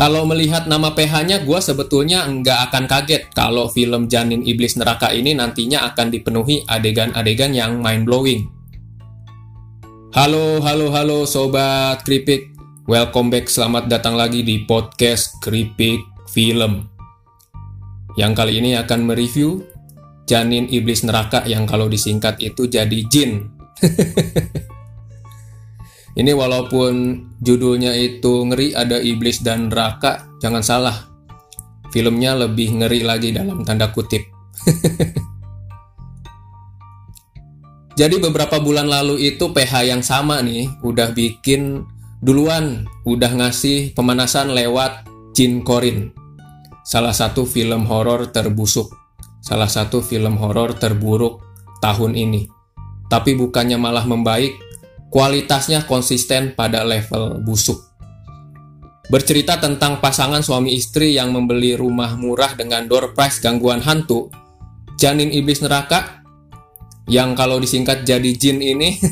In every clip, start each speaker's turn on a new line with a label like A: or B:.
A: Kalau melihat nama PH-nya, gue sebetulnya nggak akan kaget kalau film Janin Iblis Neraka ini nantinya akan dipenuhi adegan-adegan yang mind-blowing. Halo, halo, halo Sobat Kripik. Welcome back, selamat datang lagi di podcast Kripik Film. Yang kali ini akan mereview Janin Iblis Neraka yang kalau disingkat itu jadi Jin. Ini walaupun judulnya itu ngeri ada iblis dan neraka, jangan salah. Filmnya lebih ngeri lagi dalam tanda kutip. Jadi beberapa bulan lalu itu PH yang sama nih udah bikin duluan, udah ngasih pemanasan lewat Jin Korin. Salah satu film horor terbusuk, salah satu film horor terburuk tahun ini. Tapi bukannya malah membaik, kualitasnya konsisten pada level busuk. Bercerita tentang pasangan suami istri yang membeli rumah murah dengan door prize gangguan hantu, janin iblis neraka, yang kalau disingkat jadi jin ini,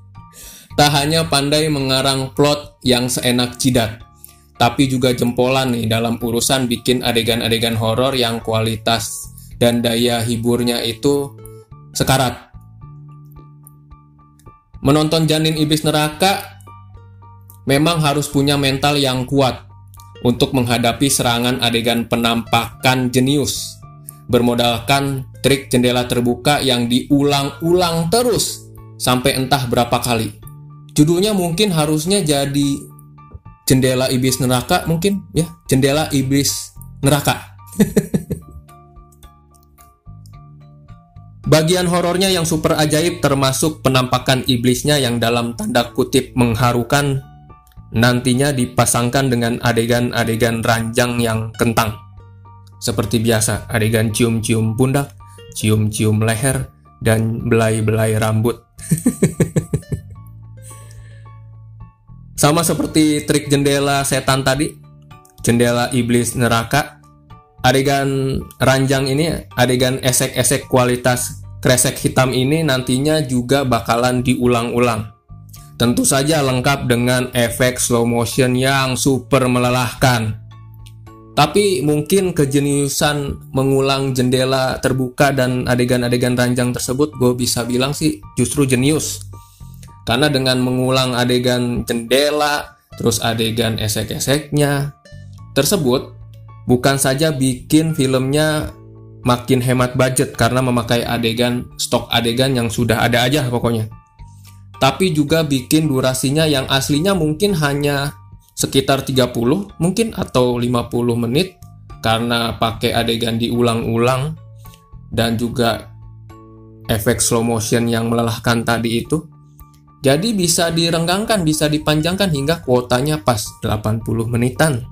A: tak hanya pandai mengarang plot yang seenak jidat, tapi juga jempolan nih dalam urusan bikin adegan-adegan horor yang kualitas dan daya hiburnya itu sekarat. Menonton janin iblis neraka memang harus punya mental yang kuat untuk menghadapi serangan adegan penampakan jenius bermodalkan trik jendela terbuka yang diulang-ulang terus sampai entah berapa kali. Judulnya mungkin harusnya jadi jendela iblis neraka mungkin ya, jendela iblis neraka. Bagian horornya yang super ajaib termasuk penampakan iblisnya yang dalam tanda kutip mengharukan nantinya dipasangkan dengan adegan-adegan ranjang yang kentang. Seperti biasa, adegan cium-cium pundak, cium-cium leher, dan belai-belai rambut. Sama seperti trik jendela setan tadi, jendela iblis neraka, adegan ranjang ini, adegan esek-esek kualitas Kresek hitam ini nantinya juga bakalan diulang-ulang. Tentu saja lengkap dengan efek slow motion yang super melelahkan. Tapi mungkin kejeniusan mengulang jendela terbuka dan adegan-adegan ranjang tersebut gue bisa bilang sih justru jenius. Karena dengan mengulang adegan jendela, terus adegan esek-eseknya tersebut, bukan saja bikin filmnya makin hemat budget karena memakai adegan stok adegan yang sudah ada aja pokoknya. Tapi juga bikin durasinya yang aslinya mungkin hanya sekitar 30 mungkin atau 50 menit karena pakai adegan diulang-ulang dan juga efek slow motion yang melelahkan tadi itu. Jadi bisa direnggangkan, bisa dipanjangkan hingga kuotanya pas 80 menitan.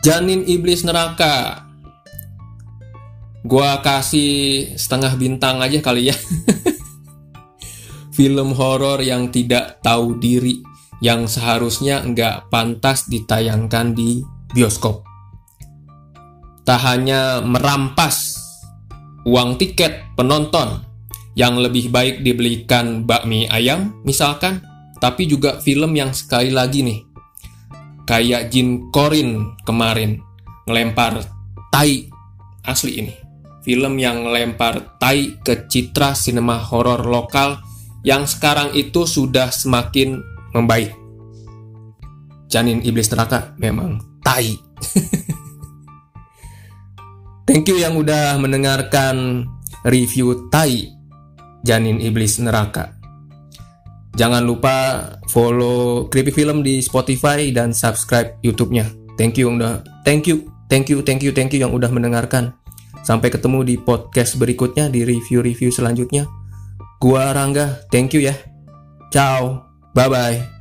A: Janin Iblis Neraka. Gua kasih setengah bintang aja kali ya. Film horor yang tidak tahu diri, yang seharusnya nggak pantas ditayangkan di bioskop. Tak hanya merampas uang tiket penonton yang lebih baik dibelikan bakmi ayam misalkan, tapi juga film yang sekali lagi nih kayak Jin Korin kemarin ngelempar tai asli ini. Film yang ngelempar tai ke citra sinema horor lokal yang sekarang itu sudah semakin membaik. Janin iblis neraka memang tai. Thank you yang udah mendengarkan review tai janin iblis neraka Jangan lupa follow Creepy Film di Spotify dan subscribe YouTube-nya. Thank you udah thank you, thank you, thank you, thank you yang udah mendengarkan. Sampai ketemu di podcast berikutnya di review-review selanjutnya. Gua Rangga, thank you ya. Ciao. Bye bye.